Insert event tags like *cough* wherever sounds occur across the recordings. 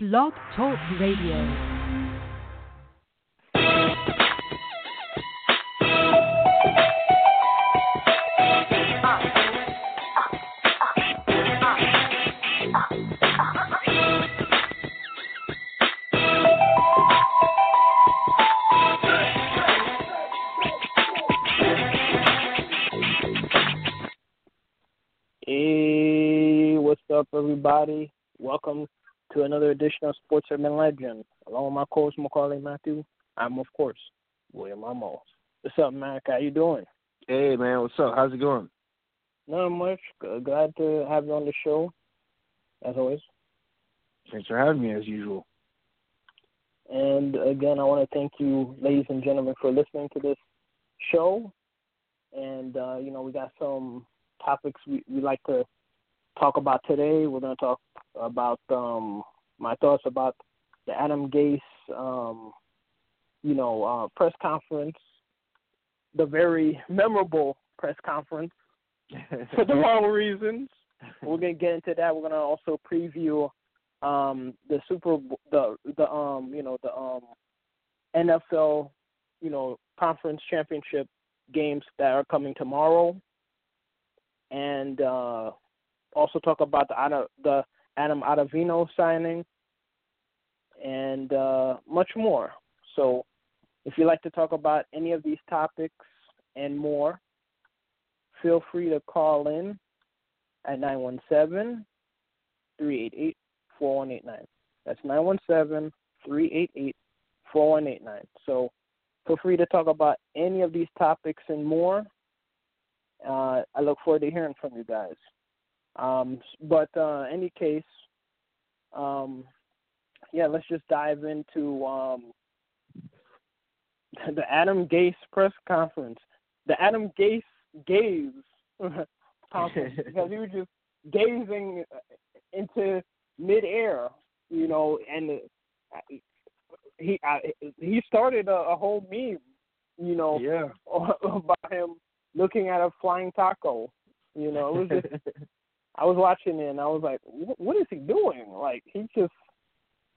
Blog Talk Radio. What's up, everybody? Welcome to another edition of Sports Urban Legend. Along with my co-host Maccorley Mathieu, I'm of course William Rameau. What's up, Mac? How you doing? Hey man, what's up? How's it going? Not much. Glad to have you on the show, as always. Thanks for having me as usual. And again, I want to thank you, ladies and gentlemen, for listening to this show. And uh, you know, we got some topics we we like to talk about today. We're going to talk about um, my thoughts about the Adam Gase, um, you know, uh, press conference, the very memorable press conference for the wrong reasons. We're going to get into that. We're going to also preview um, the Super the the um, you know, the um, NFL, you know, conference championship games that are coming tomorrow and uh, also talk about the Ada, the Adam Ottavino signing and uh, much more. So, if you'd like to talk about any of these topics and more, feel free to call in at 917 388 4189. That's 917 388 4189. So, feel free to talk about any of these topics and more uh, I look forward to hearing from you guys. Um, but uh, any case, um, yeah, let's just dive into um, *laughs* the Adam Gase press conference. The Adam Gase gaze *laughs* conference *laughs* because he was just gazing into midair, you know, and he I, he started a, a whole meme, you know, Yeah. about him looking at a flying taco. You know, it was just I was watching it and I was like, what, is he doing? Like he just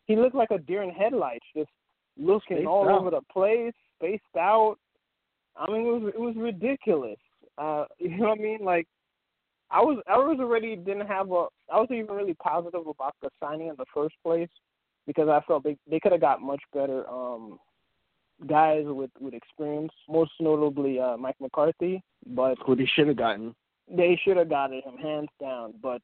he looked like a deer in headlights, just looking Spaced all out. over the place, spaced out. I mean, it was it was ridiculous. Uh, *laughs* you know what I mean? Like I was I was already didn't have a I wasn't even really positive about the signing in the first place because I felt they they could have got much better um guys with with experience, most notably uh Mike McCarthy, but Who they should have gotten. They should have gotten him hands down. But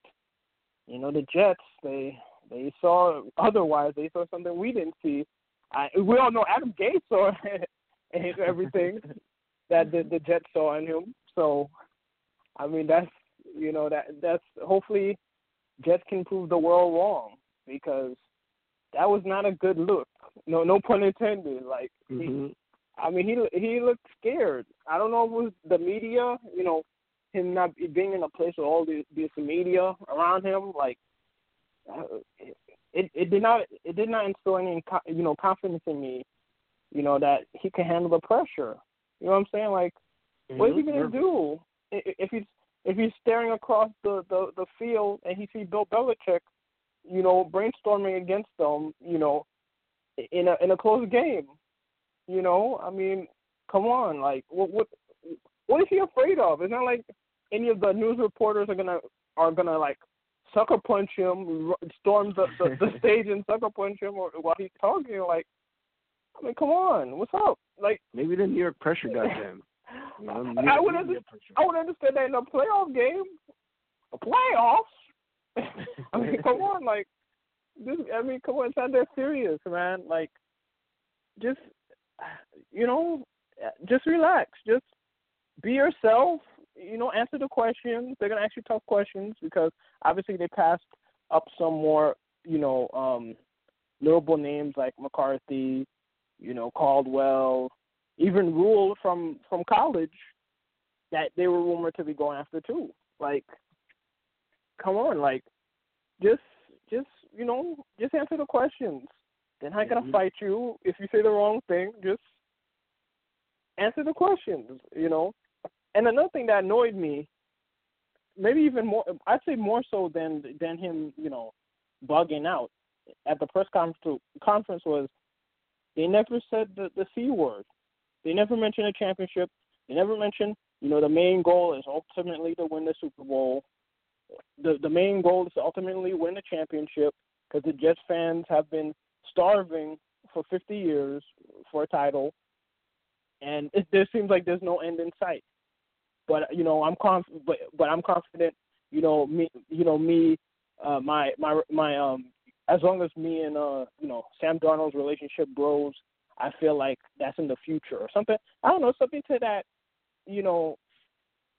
you know the Jets, they they saw otherwise. They saw something we didn't see. I, we all know Adam Gase saw *laughs* everything *laughs* that the, the Jets saw in him. So, I mean that's you know that that's hopefully Jets can prove the world wrong because that was not a good look. No, no pun intended. Like he, hmm I mean, he he looked scared. I don't know if it was the media, you know, him not being in a place with all this media around him. Like, uh, it it did not it did not instill any you know confidence in me, you know, that he can handle the pressure. You know what I'm saying? Like, what is he gonna do if he's if he's staring across the the the field and he sees Bill Belichick, you know, brainstorming against them, you know, in a in a close game? You know, I mean, come on, like what what what is he afraid of? It's not like any of the news reporters are gonna are gonna like sucker punch him, storm the, the, the *laughs* stage and sucker punch him or, while he's talking. Like, I mean, come on, what's up? Like, Maybe the New York pressure got *laughs* him. You know, I would under. I would understand that in a playoff game, a playoffs. *laughs* I mean, come on, like this. I mean, come on, it's not that serious, man. Like, just you know, just relax. Just be yourself. You know, answer the questions. They're gonna ask you tough questions because obviously they passed up some more, you know, um, notable names like McCarthy, you know, Caldwell, even Rhule from from college that they were rumored to be going after too. Like, come on, like, just just you know, just answer the questions. They're not gonna Mhm. fight you if you say the wrong thing. Just answer the questions, you know. And another thing that annoyed me, maybe even more, I'd say more so than than him, you know, bugging out, at the press conference conference was they never said the, the c word. They never mentioned a championship. They never mentioned you know the main goal is ultimately to win the Super Bowl. The the main goal is to ultimately win the championship because the Jets fans have been starving for 50 years for a title, and it, there seems like there's no end in sight. But you know, I'm conf- but but I'm confident. You know, me, you know me, uh, my my my um. As long as me and uh, you know, Sam Darnold's relationship grows, I feel like that's in the future or something. I don't know, something to that, you know,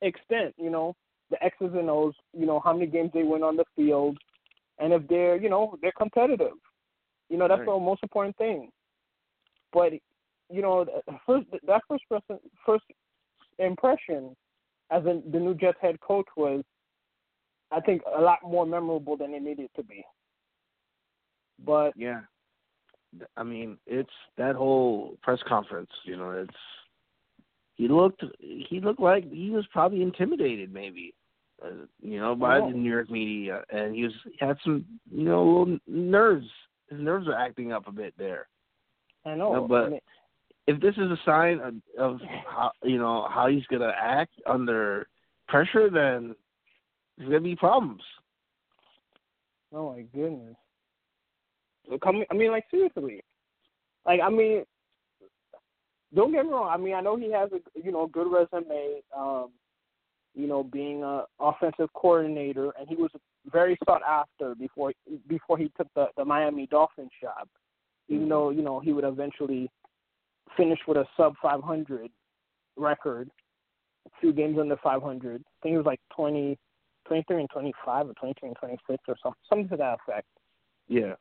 extent. You know, the X's and O's. You know, how many games they win on the field, and if they're, you know, they're competitive. You know, that's right. the most important thing. But you know, first that first person, first impression as a, the new Jets head coach was, I think, a lot more memorable than it needed to be. But yeah, I mean, it's that whole press conference. You know, it's he looked he looked like he was probably intimidated, maybe. Uh, you know, by the New York media, and he was he had some, you know, little nerves. His nerves are acting up a bit there. I know, know but I mean, if this is a sign of, of how you know how he's gonna act under pressure, then there's gonna be problems. Oh my goodness! Come I mean, like seriously, like I mean, don't get me wrong. I mean, I know he has a you know a good resume. Um, you know, being a offensive coordinator, and he was very sought after before before he took the the Miami Dolphins job. Even mm-hmm. though you know he would eventually finished with a sub 500 record, few games under 500. I think it was like 20, 23 and 25 or 23 and 26 or something, something to that effect. Yeah.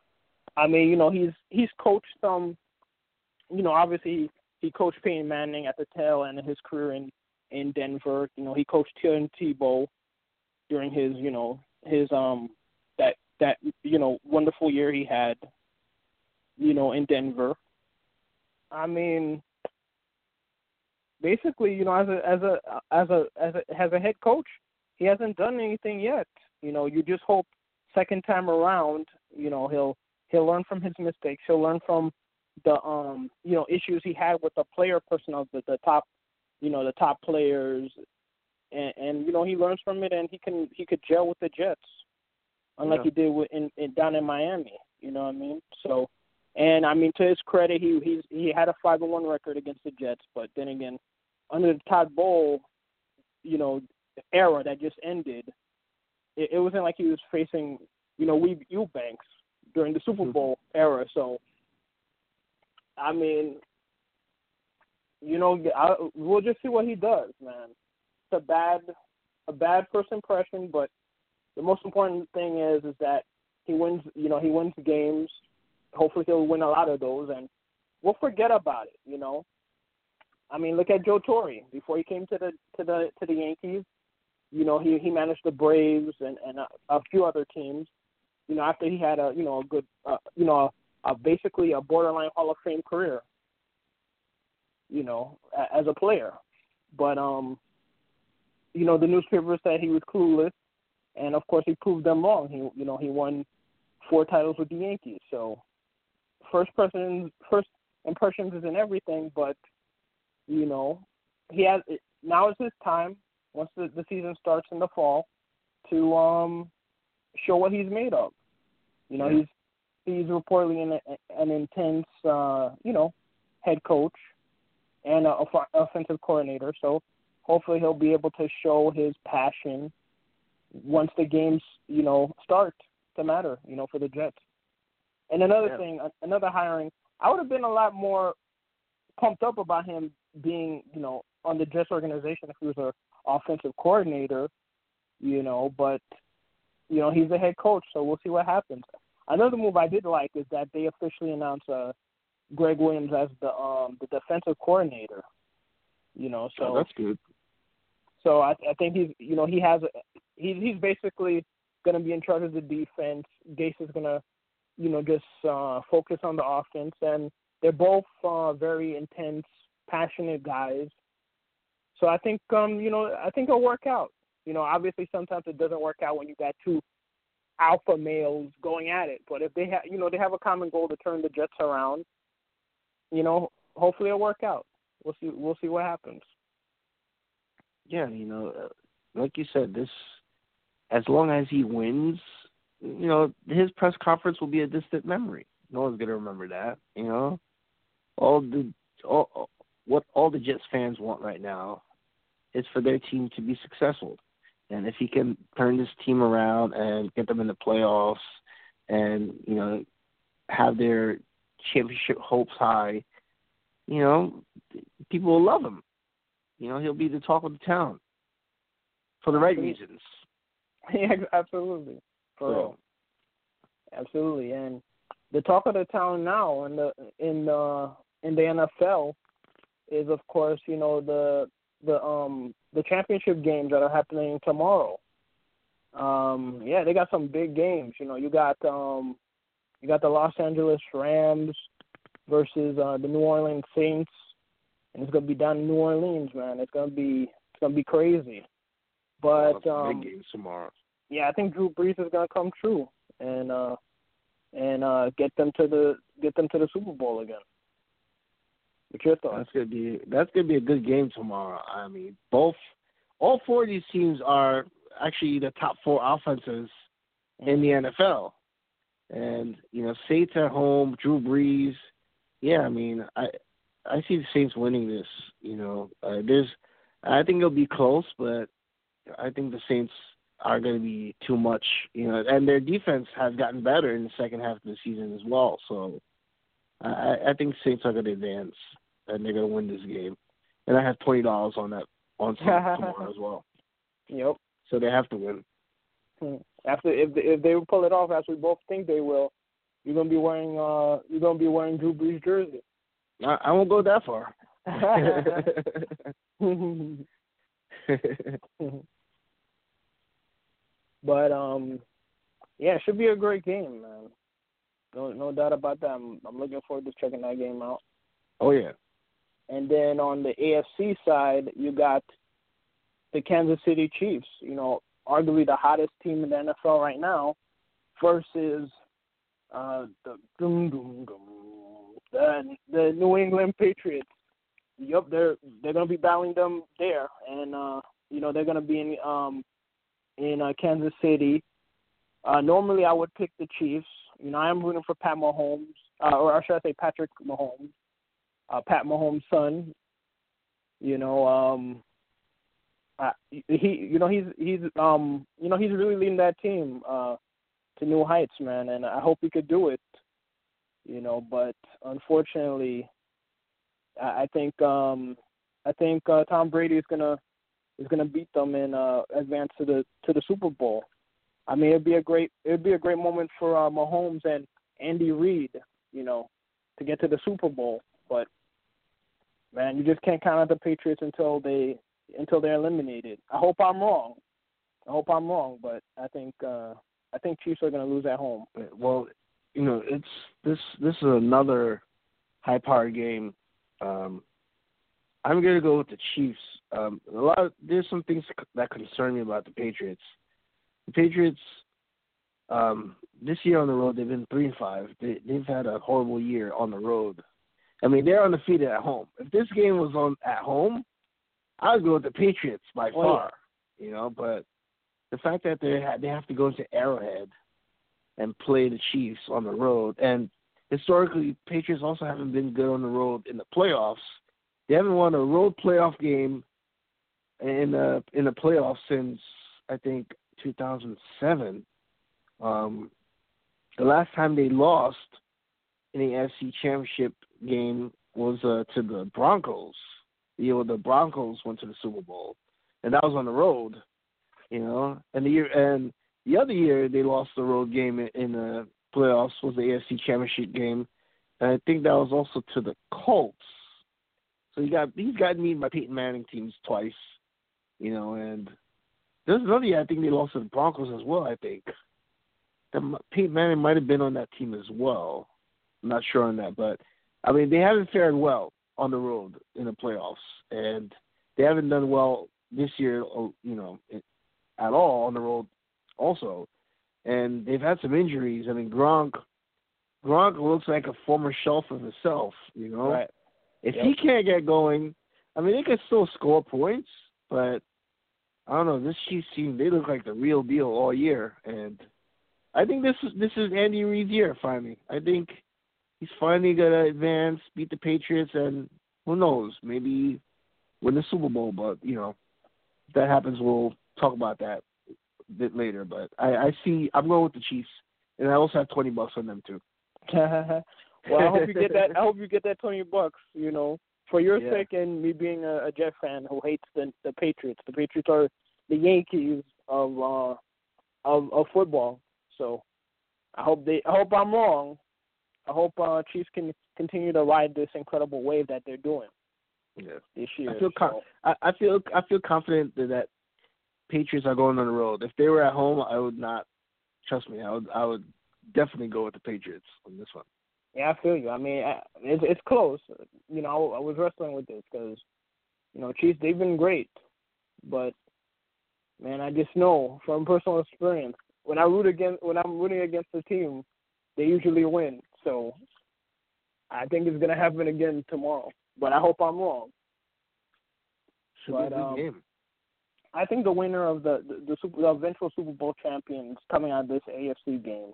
I mean, you know, he's he's coached some, you know, obviously he coached Peyton Manning at the tail end of his career in in Denver. You know, he coached Tim Tebow during his, you know, his um that that you know wonderful year he had, you know, in Denver. I mean, basically, you know, as a as a as a as a as a head coach, he hasn't done anything yet. You know, you just hope second time around, you know, he'll he'll learn from his mistakes. He'll learn from the um you know issues he had with the player personnel, the the top, you know, the top players, and, and you know he learns from it and he can he could gel with the Jets, unlike yeah. he did with in, in down in Miami. You know what I mean? So and I mean, to his credit, he he's he had a five and one record against the Jets, but then again, under the Todd Bowles, you know, era that just ended, it, it wasn't like he was facing, you know, Weeb Ewbank's during the Super mm-hmm. Bowl era. So, I mean, you know, I, we'll just see what he does, man. It's a bad, a bad first impression, but the most important thing is is that he wins. You know, he wins games hopefully he'll win a lot of those, and we'll forget about it. You know, I mean, look at Joe Torre before he came to the to the to the Yankees. You know, he he managed the Braves and and a, a few other teams. You know, after he had a you know a good uh, you know a, a basically a borderline Hall of Fame career. You know, a, as a player, but um, you know the newspaper said he was clueless, and of course he proved them wrong. He you know he won four titles with the Yankees, so first person first impressions isn't everything, but you know, he has now is his time once the, the season starts in the fall to um show what he's made of. You know, yeah. he's he's reportedly an an intense uh, you know, head coach and a, a offensive coordinator, so hopefully he'll be able to show his passion once the games, you know, start to matter, you know, for the Jets. And another yeah. thing, another hiring, I would have been a lot more pumped up about him being, you know, on the Jets organization if he was a offensive coordinator, you know, but you know, he's the head coach, so we'll see what happens. Another move I did like is that they officially announced uh Greg Williams as the um the defensive coordinator. You know, so oh, that's good. So I I think he's you know, he has a, he's he's basically gonna be in charge of the defense. Gase is gonna you know, just uh, focus on the offense. And they're both uh, very intense, passionate guys. So I think, um, you know, I think it'll work out. You know, obviously sometimes it doesn't work out when you got two alpha males going at it. But if they have, you know, they have a common goal to turn the Jets around, you know, hopefully it'll work out. We'll see. We'll see what happens. Yeah, you know, uh, like you said, this as long as he wins, you know, his press conference will be a distant memory. No one's gonna remember that. You know, all the all what all the Jets fans want right now is for their team to be successful. And if he can turn this team around and get them in the playoffs and, you know, have their championship hopes high, you know, people will love him. You know, he'll be the talk of the town for the right reasons. *laughs* Yeah, absolutely. For real. Absolutely. And the talk of the town now in the in the in the NFL is of course, you know, the the um the championship games that are happening tomorrow. Um, yeah, they got some big games. You know, you got um, you got the Los Angeles Rams versus uh, the New Orleans Saints, and it's gonna be down in New Orleans, man. It's gonna be it's gonna be crazy. But oh, um, big games tomorrow. Yeah, I think Drew Brees is gonna come true and uh and uh get them to the get them to the Super Bowl again. What's your thoughts? That's gonna be that's gonna be a good game tomorrow. I mean, both all four of these teams are actually the top four offenses in the NFL. And you know, Saints at home, Drew Brees. Yeah, I mean, I I see the Saints winning this. You know, uh, there's I think it'll be close, but I think the Saints are going to be too much. You know, and their defense has gotten better in the second half of the season as well. So I, I think Saints are going to advance and they're going to win this game. And I have twenty dollars on that on *laughs* tomorrow as well. Yep. So they have to win. Hmm. After if if they pull it off, as we both think they will, you're gonna be wearing uh you're gonna be wearing Drew Brees jersey. I, I won't go that far. *laughs* *laughs* but um, yeah, it should be a great game, man. No, no doubt about that. I'm, I'm looking forward to checking that game out. Oh yeah. And then on the AFC side, you got the Kansas City Chiefs. You know, arguably the hottest team in the NFL right now, versus uh, the the the New England Patriots. Yep, they're they're gonna be battling them there, and uh, you know they're gonna be in um in uh, Kansas City. Uh, normally, I would pick the Chiefs. You know, I am rooting for Pat Mahomes, uh, or should I say Patrick Mahomes, uh, Pat Mahomes' son. You know, um, uh, he, you know, he's he's um, you know, he's really leading that team uh, to new heights, man, and I hope he could do it. You know, but unfortunately, I, I think um, I think uh, Tom Brady is gonna is gonna beat them and uh, advance to the to the Super Bowl. I mean, it'd be a great it'd be a great moment for uh, Mahomes and Andy Reid, you know, to get to the Super Bowl. But man, you just can't count out the Patriots until they until they're eliminated. I hope I'm wrong. I hope I'm wrong, but I think uh I think Chiefs are going to lose at home. Well, you know, it's this this is another high powered game. Um I'm going to go with the Chiefs. Um a lot of, there's some things that concern me about the Patriots. The Patriots um this year on the road they've been 3 and 5. They they've had a horrible year on the road. I mean, they're undefeated at home. If this game was on at home, I would go with the Patriots by oh, far. You know, but the fact that they ha- they have to go into Arrowhead and play the Chiefs on the road, and historically, Patriots also haven't been good on the road in the playoffs. They haven't won a road playoff game in the in the playoffs since I think 2007. Um, the last time they lost in the NFC Championship game was uh, to the Broncos. You know, the Broncos went to the Super Bowl, and that was on the road. You know, and the year and the other year they lost the road game in, in the playoffs was the AFC Championship game, and I think that was also to the Colts. So you got he's gotten beaten by Peyton Manning teams twice, you know, and there's another year I think they lost to the Broncos as well. I think the Peyton Manning might have been on that team as well. I'm not sure on that, but I mean they haven't fared well on the road in the playoffs, and they haven't done well this year. Uh, you know, at all on the road, also. and they've had some injuries. I mean, Gronk, Gronk looks like a former shelf of himself. You know, Right. If Yep. he can't get going, I mean, they can still score points, but I don't know. This Chiefs team, they look like the real deal all year, and I think this is this is Andy Reid's year finally. I think he's finally gonna advance, beat the Patriots, and who knows, maybe win the Super Bowl. But you know, if that happens, we'll talk about that a bit later. But I, I see, I'm going with the Chiefs, and I also have twenty bucks on them too. *laughs* well, I hope you get that. *laughs* I hope you get that twenty bucks. You know, for your Yeah. sake and me being a, a Jet fan who hates the the Patriots. The Patriots are the Yankees of uh of of football. So I hope they. I hope I'm wrong. I hope uh Chiefs can continue to ride this incredible wave that they're doing Yeah. this year. I feel so. I, I feel I feel confident that, that Patriots are going on the road. If they were at home, I would not. Trust me, I would I would definitely go with the Patriots on this one. Yeah, I feel you. I mean, I- it's it's close. You know, I, I was wrestling with this because, you know, Chiefs they've been great, but man, I just know from personal experience when I root against when I'm rooting against the team, they usually win. So I think it's gonna happen again tomorrow. But I hope I'm wrong. Should But, be a good um, game. I think the winner of the the, the, Super, the eventual Super Bowl champions coming out of this AFC game,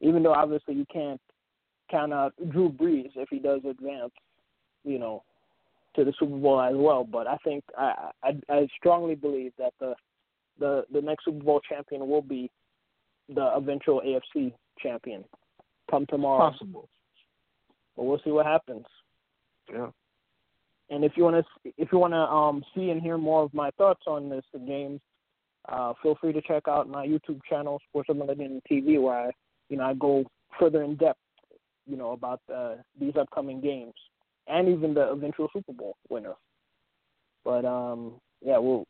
even though obviously you can't count out Drew Brees if he does advance, you know, to the Super Bowl as well. But I think I I, I strongly believe that the the the next Super Bowl champion will be the eventual AFC champion come tomorrow. Possible. But we'll see what happens. Yeah. And if you want to, if you want to um, see and hear more of my thoughts on this game, uh, feel free to check out my YouTube channel, Sports of Millennium TV, where I, you know, I go further in depth, you know, about uh, these upcoming games and even the eventual Super Bowl winner. But um, yeah, we'll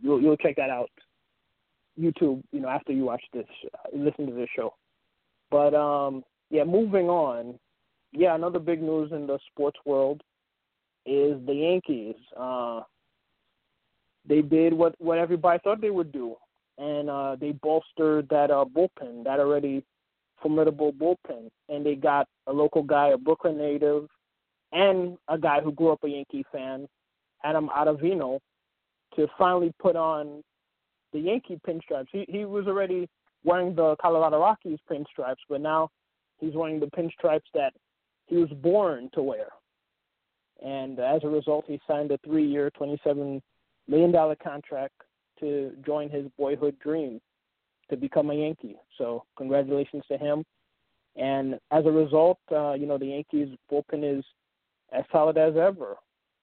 you'll you'll check that out, YouTube, you know, after you watch this, listen to this show. But um, yeah, moving on. Yeah, another big news in the sports world is the Yankees. Uh, they did what what everybody thought they would do, and uh, they bolstered that uh, bullpen, that already formidable bullpen, and they got a local guy, a Brooklyn native, and a guy who grew up a Yankee fan, Adam Ottavino, to finally put on the Yankee pinstripes. He he was already wearing the Colorado Rockies pinstripes, but now he's wearing the pinstripes that he was born to wear and as a result, he signed a three-year, $27 million contract to join his boyhood dream to become a Yankee. So congratulations to him. And as a result, uh, you know, the Yankees bullpen is as solid as ever.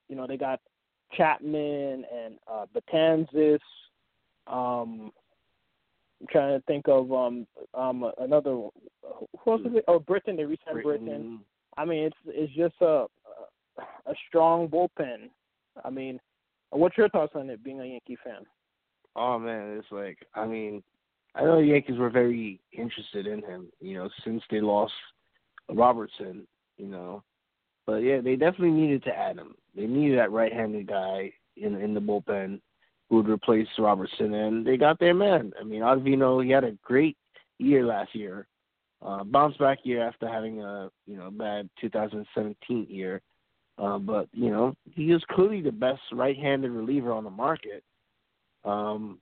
You know, they got Chapman and uh, Betances. Um, I'm trying to think of um, um, another. Who else is it? Oh, Britton. They re-signed Britton. I mean, it's it's just a a strong bullpen. I mean, what's your thoughts on it being a Yankee fan? Oh man, it's like I mean, I know the Yankees were very interested in him, you know, since they lost Robertson, you know. But yeah, they definitely needed to add him. They needed that right-handed guy in in the bullpen who would replace Robertson, and they got their man. I mean, Ottavino, he had a great year last year, uh, bounce back year after having a you know bad 2017 year. Uh, but you know, he is clearly the best right-handed reliever on the market. Um,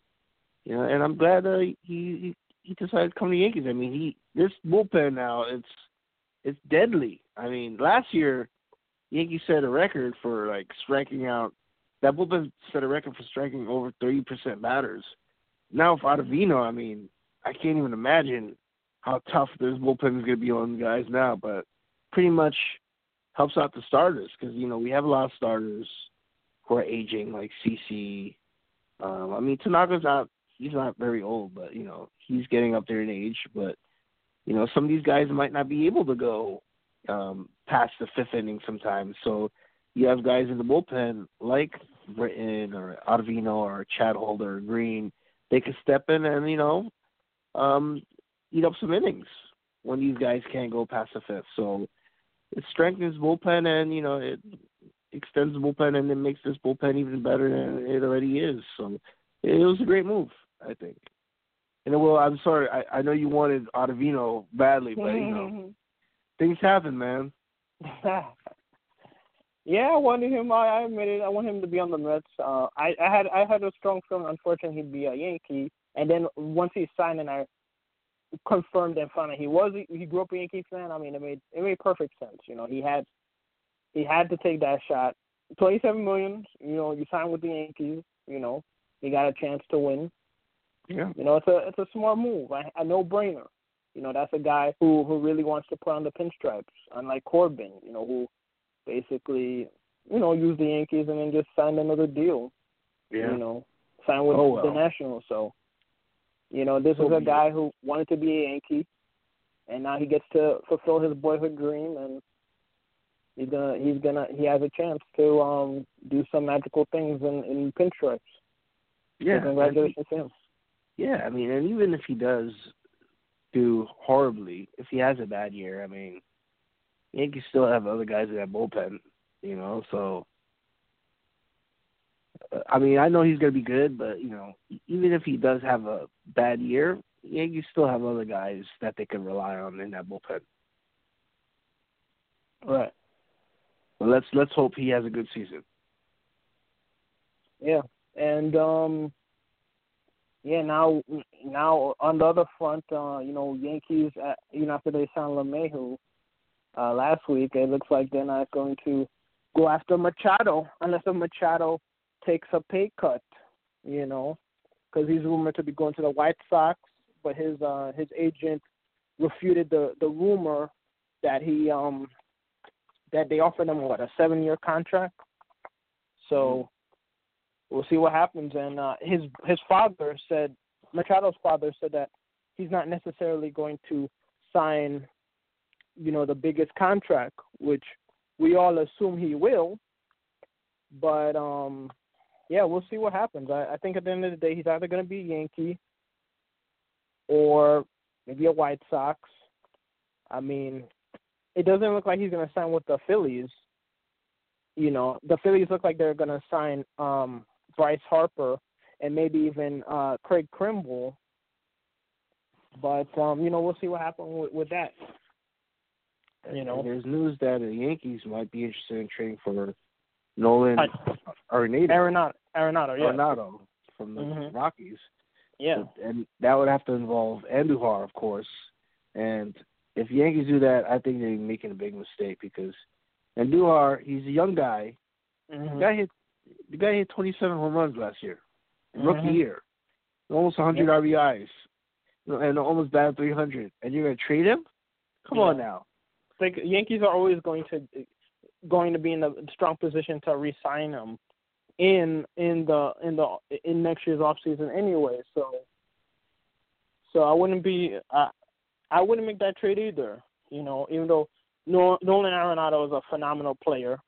you know, and I'm glad uh, he he decided to come to the Yankees. I mean, he this bullpen now it's it's deadly. I mean, last year Yankees set a record for like striking out. That bullpen set a record for striking over 30% batters. Now with Ottavino, I mean, I can't even imagine how tough this bullpen is going to be on guys now. But pretty much helps out the starters because you know we have a lot of starters who are aging, like CC. Um, I mean, Tanaka's not he's not very old, but you know he's getting up there in age. But you know some of these guys might not be able to go um, past the fifth inning sometimes. So you have guys in the bullpen like Britton or Arvino or Chad Holder or Green. They can step in and you know um, eat up some innings when these guys can't go past the fifth. So it strengthens bullpen and you know it extends the bullpen and it makes this bullpen even better than it already is. So it was a great move, I think. And well, I'm sorry. I, I know you wanted Ottavino badly, but you know things happen, man. *laughs* yeah, I wanted him. I, I admit it. I want him to be on the Mets. Uh, I, I had I had a strong feeling. Unfortunately, he'd be a Yankee. And then once he signed, and I confirmed and found out he was he grew up a Yankee fan. I mean, it made it made perfect sense. You know, he had he had to take that shot. Twenty seven million. You know, you signed with the Yankees. You know, he got a chance to win. Yeah. You know, it's a it's a smart move, a, a no brainer. You know, that's a guy who who really wants to put on the pinstripes, unlike Corbin. You know, who basically you know used the Yankees and then just signed another deal. Yeah. You know, signed with oh, well. the Nationals. So, you know, this is a guy who wanted to be a Yankee, and now he gets to fulfill his boyhood dream, and he's gonna he's gonna he has a chance to um do some magical things in in pinstripes. Yeah. So congratulations to him. Yeah, I mean, and even if he does do horribly, if he has a bad year, I mean, Yankees still have other guys in that bullpen, you know. So, uh, I mean, I know he's going to be good, but you know, even if he does have a bad year, Yankees still have other guys that they can rely on in that bullpen. Right. But let's let's hope he has a good season. Yeah, and um, yeah. Now, now on the other front, uh, you know, Yankees, uh, you know, after they signed LeMahieu uh, last week, it looks like they're not going to go after Machado unless Machado takes a pay cut. You know, because he's rumored to be going to the White Sox, but his uh, his agent refuted the the rumor that he um that they offered him what a seven year contract. So we'll see what happens. And uh, his his father said Machado's father said that he's not necessarily going to sign, you know, the biggest contract, which we all assume he will. But um, yeah, we'll see what happens. I, I think at the end of the day, he's either going to be a Yankee or maybe a White Sox. I mean, it doesn't look like he's going to sign with the Phillies. You know, the Phillies look like they're going to sign um, Bryce Harper and maybe even uh, Craig Kimbrel. But um, you know, we'll see what happens with, with that. You know, And there's news that the Yankees might be interested in trading for Nolan Arenado. Arenado, Arenado, yeah, Arenado from the Mhm. Rockies. yeah, and that would have to involve Andujar, of course. And if Yankees do that, I think they're making a big mistake because Andujar, he's a young guy. Mhm. guy hit the guy hit 27 home runs last year, rookie Mhm. year, almost 100 Yeah. RBIs, and almost batted 300. And you're gonna trade him? Come on now. like Yankees are always going to going to be in a strong position to re-sign him in in the in the in next year's off season anyway. So so I wouldn't be I I wouldn't make that trade either. You know, even though Nolan Arenado is a phenomenal player,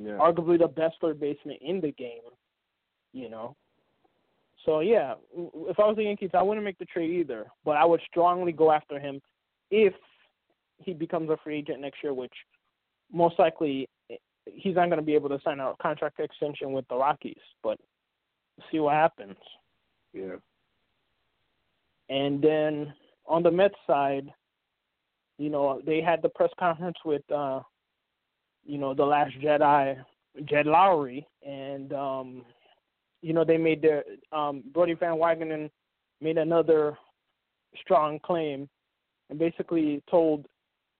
Yeah. arguably the best third baseman in the game. You know. So yeah, if I was the Yankees, I wouldn't make the trade either, but I would strongly go after him if he becomes a free agent next year, which most likely he's not going to be able to sign a contract extension with the Rockies. But see what happens. Yeah. And then on the Mets side, you know, they had the press conference with, uh, you know, the Last Jedi, Jed Lowrie, and um, you know they made their um, Brodie Van Wagenen made another strong claim, and basically told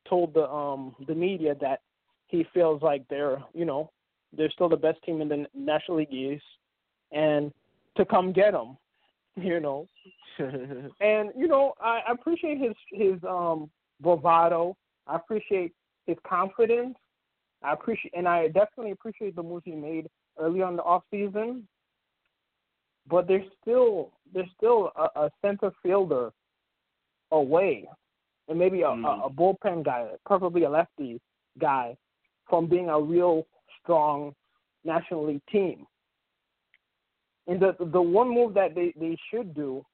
told the um the media that he feels like they're you know they're still the best team in the National League East, and to come get them, *laughs* you know. *laughs* And you know, I I appreciate his his um bravado. I appreciate his confidence. I appreciate, and I definitely appreciate the moves he made early on the off season. But there's still there's still a, a center fielder away, and maybe a, Mm. a, a bullpen guy, preferably a lefty guy, from being a real strong National League team. And the the one move that they they should do,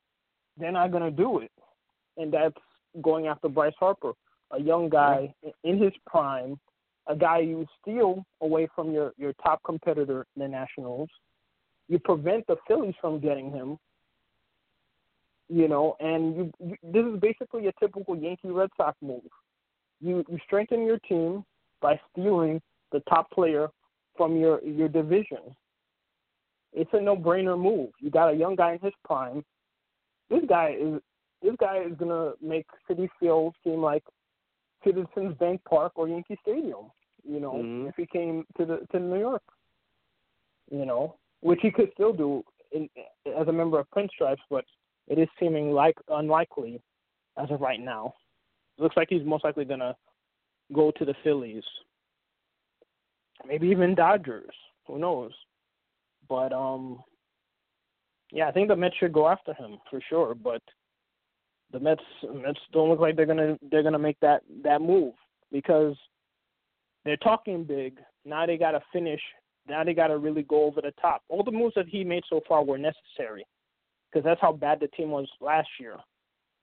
they're not gonna do it, and that's going after Bryce Harper, a young guy in his prime, a guy you steal away from your your top competitor the Nationals. You prevent the Phillies from getting him, You know, and you, you this is basically a typical Yankee Red Sox move. You you strengthen your team by stealing the top player from your your division. It's a no-brainer move. You got a young guy in his prime. This guy is this guy is gonna make Citi Field seem like Citizens Bank Park or Yankee Stadium. You know, Mhm. if he came to the to New York, you know, which he could still do in, as a member of Pinstripes, but it is seeming like unlikely as of right now. It looks like he's most likely gonna go to the Phillies, maybe even Dodgers. Who knows? But um, yeah, I think the Mets should go after him for sure. But the Mets Mets don't look like they're gonna they're gonna make that that move because they're talking big. Now they gotta finish. Now they gotta really go over the top. All the moves that he made so far were necessary because that's how bad the team was last year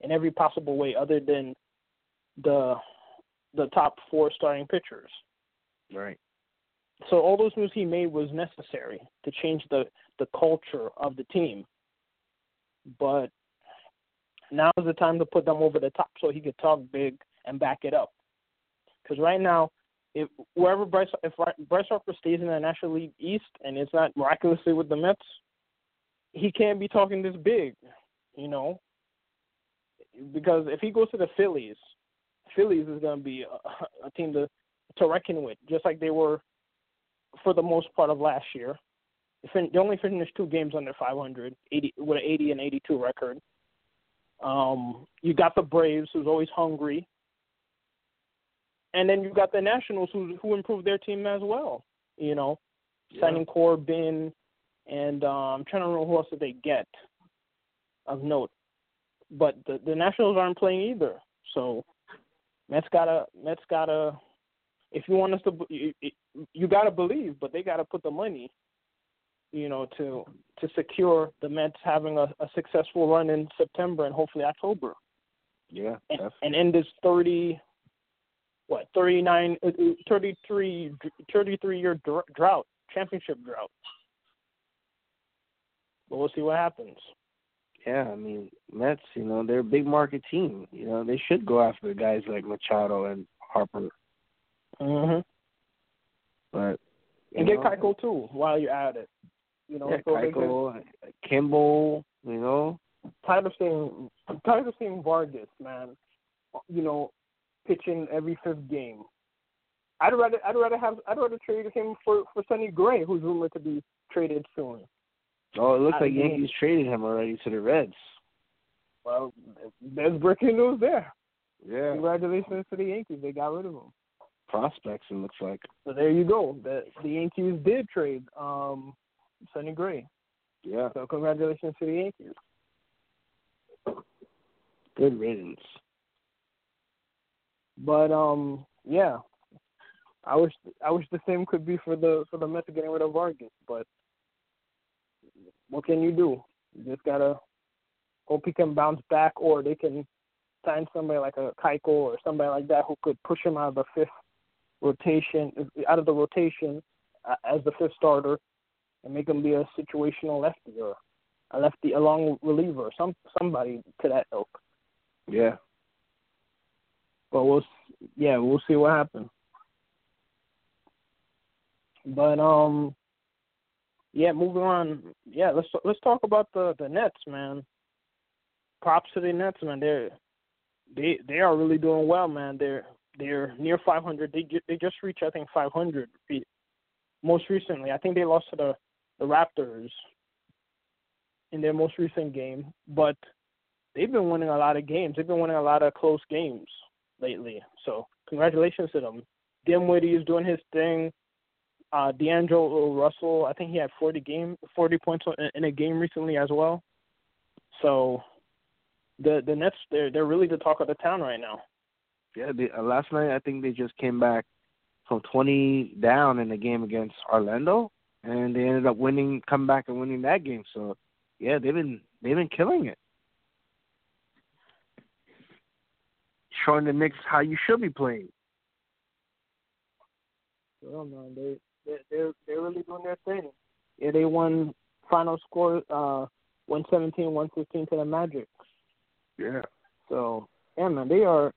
in every possible way, other than the the top four starting pitchers. Right. So all those moves he made was necessary to change the the culture of the team. But now is the time to put them over the top so he could talk big and back it up. Because right now, if wherever Bryce if Bryce Harper stays in the National League East and it's not miraculously with the Mets, he can't be talking this big, you know. Because if he goes to the Phillies, Phillies is going to be a, a team to to reckon with, just like they were for the most part of last year. They, they only finished two games under 500, 80, with an 80 and 82 record. Um, you got the Braves, who's always hungry, and then you got the Nationals, who who improved their team as well. You know, Yeah. signing Corbin, and um, I'm trying to remember who else did they get of note. But the the Nationals aren't playing either, so Mets gotta Mets gotta. If you want us to, you, you gotta believe, but they gotta put the money, you know, to to secure the Mets having a, a successful run in September and hopefully October, Yeah. and, and end this thirty, what 39, uh, uh, 33, 33 year drought, championship drought. But we'll see what happens. yeah, I mean, Mets, you know, they're a big market team. You know, they should go after guys like Machado and Harper. Mm-hmm. But And get Keuchel too while you're at it. You know, Yeah, so Keuchel, Kimbrel, you know. tired of seeing I'm tired of seeing Vargas, man. You know, pitching every fifth game. I'd rather I'd rather have I'd rather trade him for for Sonny Gray, who's rumored to be traded soon. Oh, it looks I like mean- Yankees traded him already to the Reds. Well, there's breaking news there. Yeah. Congratulations to the Yankees, they got rid of him. Prospects, it looks like. So there you go. The the Yankees did trade um Sonny Gray. Yeah. So congratulations to the Yankees. Good riddance. But um, yeah, I wish I wish the same could be for the for the Mets getting rid of Vargas. But what can you do? You just gotta hope he can bounce back, or they can sign somebody like a Keuchel or somebody like that who could push him out of the fifth rotation, out of the rotation uh, as the fifth starter, and make him be a situational lefty or a lefty, a long reliever, some somebody to that ilk. Yeah. But we'll yeah, we'll see what happens. But um, yeah, moving on. Yeah, let's let's talk about the the Nets, man. Props to the Nets, man. They're they they are really doing well, man. They're they're near 500. They ju- they just reached I think 500 most recently. I think they lost to the the Raptors in their most recent game, but they've been winning a lot of games. They've been winning a lot of close games lately. So congratulations to them. Dinwiddie is doing his thing. Uh, D'Angelo Russell, I think he had 40 game, 40 points in- a game recently as well. So the the Nets, they're they're really the talk of the town right now. Yeah, they, uh, last night I think they just came back from 20 down in the game against Orlando, and they ended up winning, come back and winning that game. So, yeah, they've been they've been killing it, showing the Knicks how you should be playing. Well, man, they they they're they're really doing their thing. Yeah, they won final score uh 117 115 to the Magic. Yeah. So yeah, man, they are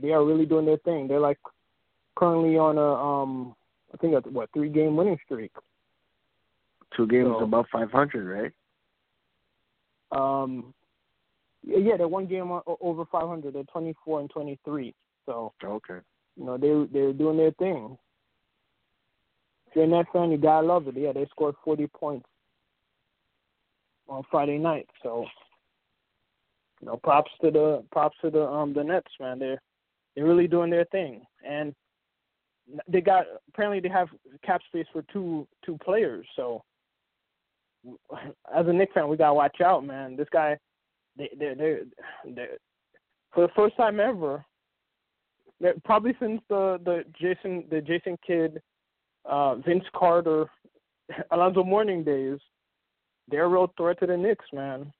they are really doing their thing. They're like currently on a um I think a what three game winning streak. Two games So- above 500, right? Um, yeah, they're one game over 500. They're 24 and 23. So Okay. you know they they're doing their thing. If you're a Net fan, you gotta love it. Yeah, they scored 40 points on Friday night. So you know, props to the props to the um the Nets, man. They're they're really doing their thing, and they got apparently they have cap space for two two players. So as a Knicks fan, we gotta watch out, man. This guy, they they they they for the first time ever, probably since the the Jason the Jason Kidd, uh, Vince Carter, *laughs* Alonzo Mourning days, they're a real threat to the Knicks, man.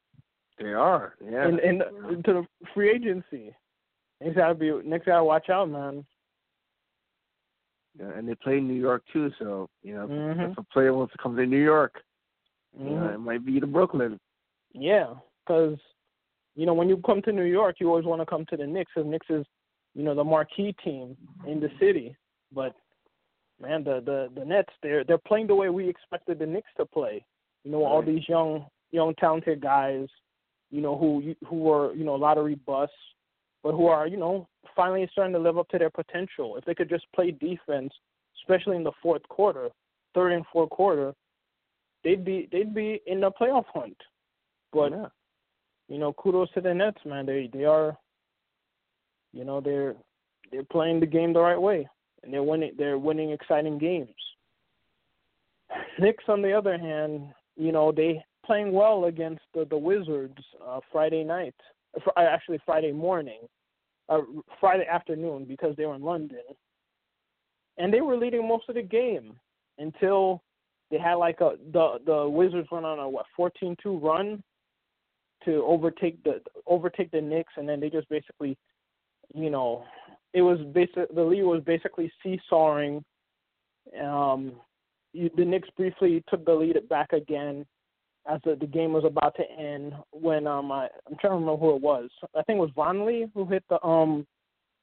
They are. Yeah. And and to the free agency, Knicks gotta be Knicks gotta watch out, man. yeah. And they play in New York too, so you know Mhm. if a player wants to come to New York, you know, Mhm. it might be to Brooklyn. Yeah, because you know when you come to New York, you always want to come to the Knicks. Because Knicks is, you know, the marquee team in the city. But man, the the the Nets, they're they're playing the way we expected the Knicks to play. You know, all these young young talented guys, you know, who who were you know lottery busts, but who are you know finally starting to live up to their potential. If they could just play defense, especially in the fourth quarter, third and fourth quarter, they'd be they'd be in the playoff hunt. But yeah. you know, kudos to the Nets, man. They they are, you know, they're they're playing the game the right way, and they're winning. They're winning exciting games. *laughs* Knicks, on the other hand, you know, they playing well against the the Wizards uh, Friday night. fr- uh, Actually, Friday morning, uh, Friday afternoon because they were in London, and they were leading most of the game until they had like a the the Wizards went on a what 14-2 run to overtake the overtake the Knicks, and then they just basically, you know, it was basic. The league was basically seesawing. Um, you, the Knicks briefly took the lead back again as the, the game was about to end. When um, I, I'm trying to remember who it was. I think it was Vonleh who hit the um,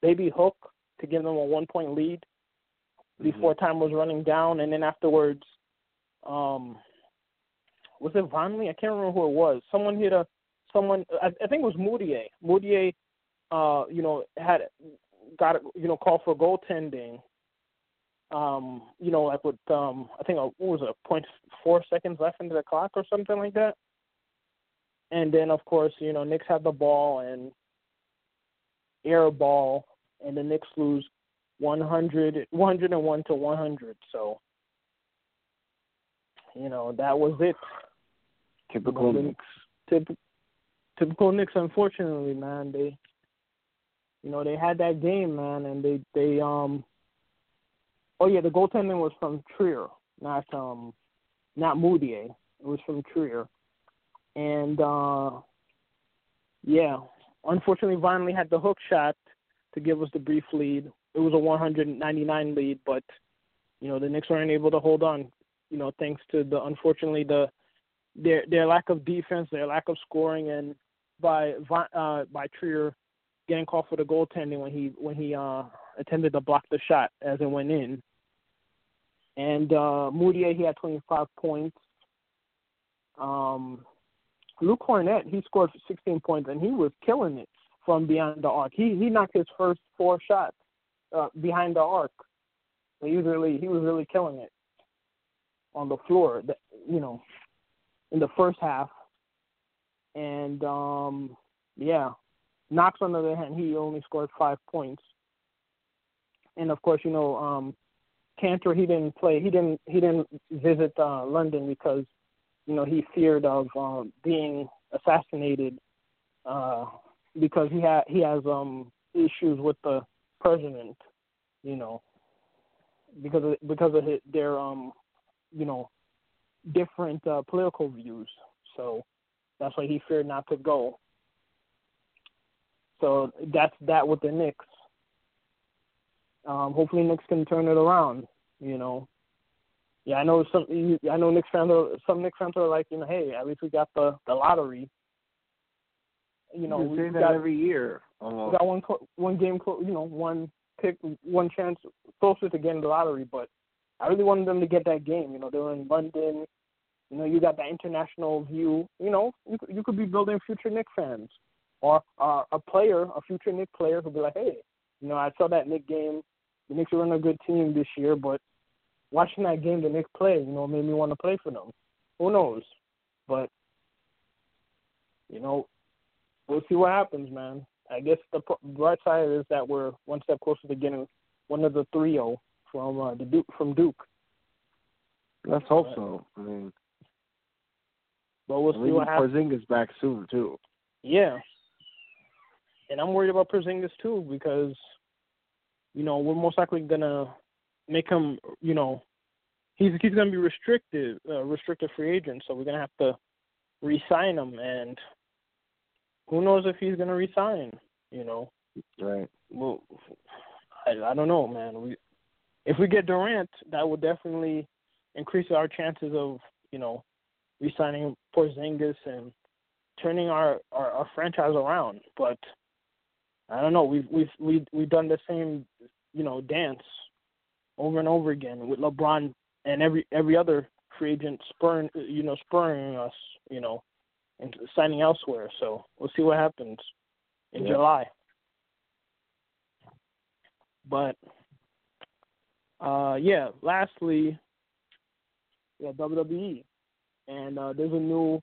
baby hook to give them a one point lead before time was running down, and then afterwards, um, was it Vonleh? I can't remember who it was. Someone hit a someone. I, I think it was Mudiay. Mudiay, uh, you know, had got you know called for goaltending. Um, you know, like with um, I think a, what was it, point four seconds left into the clock or something like that. And then of course, you know, Knicks had the ball and air ball, and the Knicks lose 100, 101 to 100. So, you know, that was it. Typical Well, Knicks. Typ- typical Knicks, unfortunately, man. They, you know, they had that game, man, and they they um. Oh yeah, the goaltending was from Trier, not um, not Mudiay. It was from Trier, and uh, yeah, unfortunately, Vonleh had the hook shot to give us the brief lead. It was a 199 lead, but you know the Knicks weren't able to hold on. You know, thanks to the unfortunately the their their lack of defense, their lack of scoring, and by uh, by Trier getting called for the goaltending when he when he uh, attempted to block the shot as it went in. And uh, Mudiay he had 25 points. Um, Luke Kornet he scored 16 points and he was killing it from beyond the arc. He he knocked his first four shots uh, behind the arc. He was really he was really killing it on the floor. That you know in the first half. And um yeah. Knox on the other hand, he only scored five points. And of course, you know, um Kanter he didn't play he didn't he didn't visit uh London because, you know, he feared of um being assassinated uh because he had he has um issues with the president, you know, because of because of his, their um you know different uh, political views. So that's why he feared not to go. So that's that with the Knicks. Um, hopefully, Knicks can turn it around. You know, yeah, I know some. I know Knicks fans. Are, some Knicks fans are like, you know, hey, at least we got the the lottery. you know, we got, every year. we got one one game, you know, one pick, one chance closer to getting the lottery. But I really wanted them to get that game. You know, they were in London. You know, you got that international view. You know, you you could be building future Knick fans, or uh, a player, a future Knick player, could be like, hey, you know, I saw that Knick game. The Knicks were on a good team this year, but watching that game the Knicks play, you know, made me want to play for them. Who knows? But you know, we'll see what happens, man. I guess the bright side is that we're one step closer to getting one of the trio from uh, the Duke from Duke. Let's hope so. I mean, But we'll see what happens. Porzingis back soon too. Yeah. And I'm worried about Porzingis too because, you know, we're most likely gonna make him, you know, he's he's gonna be restricted, uh, restricted free agent. So we're gonna have to re-sign him, and who knows if he's gonna re-sign? You know, Right. well, I I don't know, man. We if we get Durant, that would definitely increase our chances of you know re-signing Porzingis and turning our, our our franchise around. But I don't know. We've we've we we've done the same you know dance over and over again with LeBron and every every other free agent spurring you know spurring us you know and signing elsewhere. So we'll see what happens in Yeah. July. But uh yeah, lastly, yeah, WWE. And uh there's a new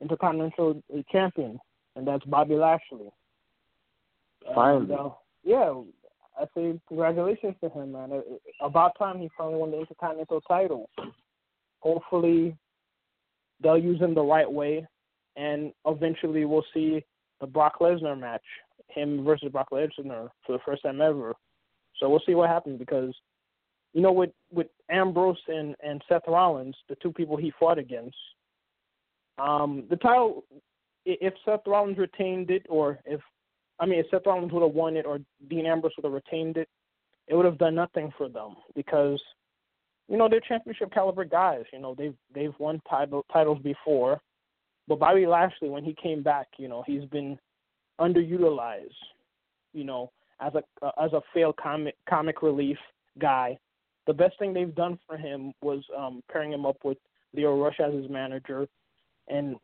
intercontinental champion and that's Bobby Lashley. Finally. And, uh, yeah, I say congratulations to him, man. About time he finally won the intercontinental title. Hopefully they'll use him the right way and eventually we'll see the Brock Lesnar match, him versus Brock Lesnar for the first time ever. So we'll see what happens because you know with with Ambrose and and Seth Rollins, the two people he fought against, um, the title if Seth Rollins retained it or if I mean if Seth Rollins would have won it or Dean Ambrose would have retained it, it would have done nothing for them because you know they're championship caliber guys. You know they've they've won title titles before, but Bobby Lashley when he came back, you know he's been underutilized. You know as a uh, as a failed comic comic relief guy. The best thing they've done for him was um, pairing him up with Lio Rush as his manager, and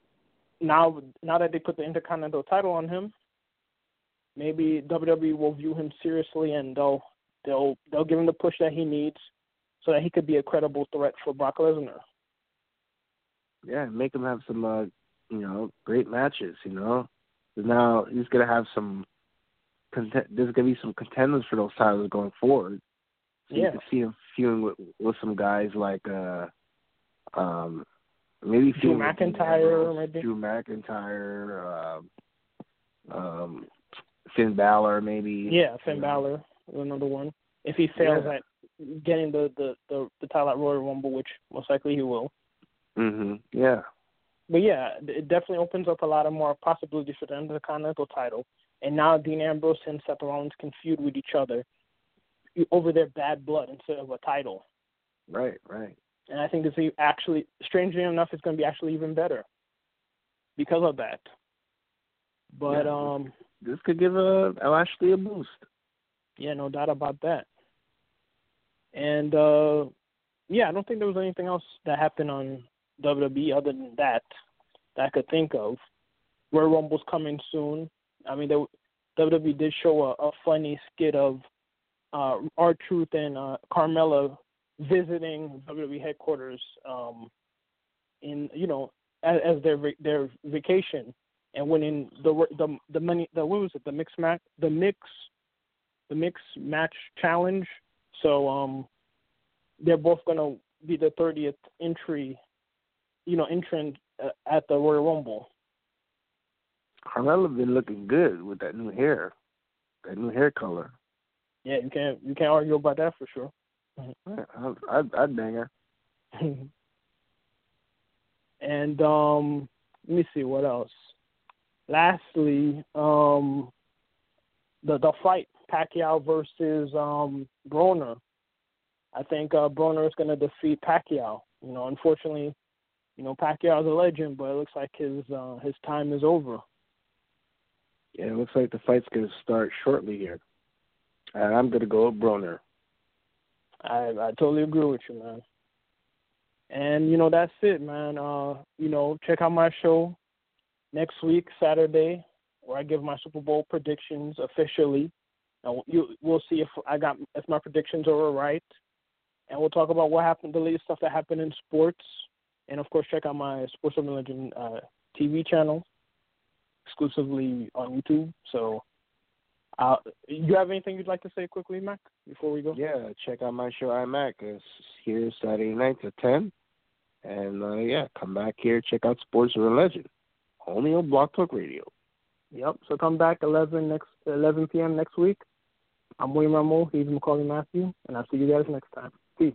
now now that they put the Intercontinental title on him, maybe WWE will view him seriously and they'll they'll they'll give him the push that he needs so that he could be a credible threat for Brock Lesnar. Yeah, make him have some, uh, you know, great matches. You know, now he's gonna have some. Content, there's gonna be some contenders for those titles going forward. Yeah. see him feuding with with some guys like, uh, um, maybe Drew McIntyre, maybe. Drew McIntyre, um, um, Finn Balor, maybe. Yeah, Finn. Balor, another one. If he fails Yeah. at getting the, the, the, the title at Royal Rumble, which most likely he will. Mhm. Yeah. But yeah, it definitely opens up a lot of more possibilities for the Intercontinental title. And now Dean Ambrose and Seth Rollins can feud with each other over their bad blood instead of a title. Right. Right. And I think this is actually, strangely enough, it's going to be actually even better because of that. But Yeah. um, This could give a Lashley a boost. yeah, no doubt about that. And uh, yeah, I don't think there was anything else that happened on WWE other than that that I could think of. Royal Rumble's coming soon. I mean, there, WWE did show a, a funny skit of uh, our Truth and uh, Carmella visiting WWE headquarters um, in you know as, as their their vacation and winning the the the money the what was it the mix match the mix the mix match challenge. So um, they're both gonna be the 30th entry, you know, entrant uh, at the Royal Rumble. Carmella been looking good with that new hair, that new hair color. Yeah, you can't you can't argue about that for sure. I, I'd, bang her. *laughs* and um, let me see what else. Lastly, um, the the fight Pacquiao versus um Broner. I think uh, Broner is going to defeat Pacquiao. You know, unfortunately, you know Pacquiao is a legend, but it looks like his uh, his time is over. Yeah, it looks like the fight's going to start shortly here. And I'm to go with Broner. I I totally agree with you, man. And you know that's it, man. Uh, you know, check out my show next week, Saturday, where I give my Super Bowl predictions officially. And you we'll see if I got if my predictions are right, and we'll talk about what happened, the latest stuff that happened in sports, and of course check out my Sports Urban Legend uh, TV channel exclusively on YouTube. So, uh, you have anything you'd like to say quickly, Mac, before we go? Yeah, check out my show iMac. It's here Saturday nights at ten, and uh, yeah, come back here check out Sports Urban Legend, only on BlogTalk Radio. Yep. So come back 11 next 11 p.m. next week. I'm William Rameau. He's Maccorley Mathieu, and I'll see you guys next time. Peace.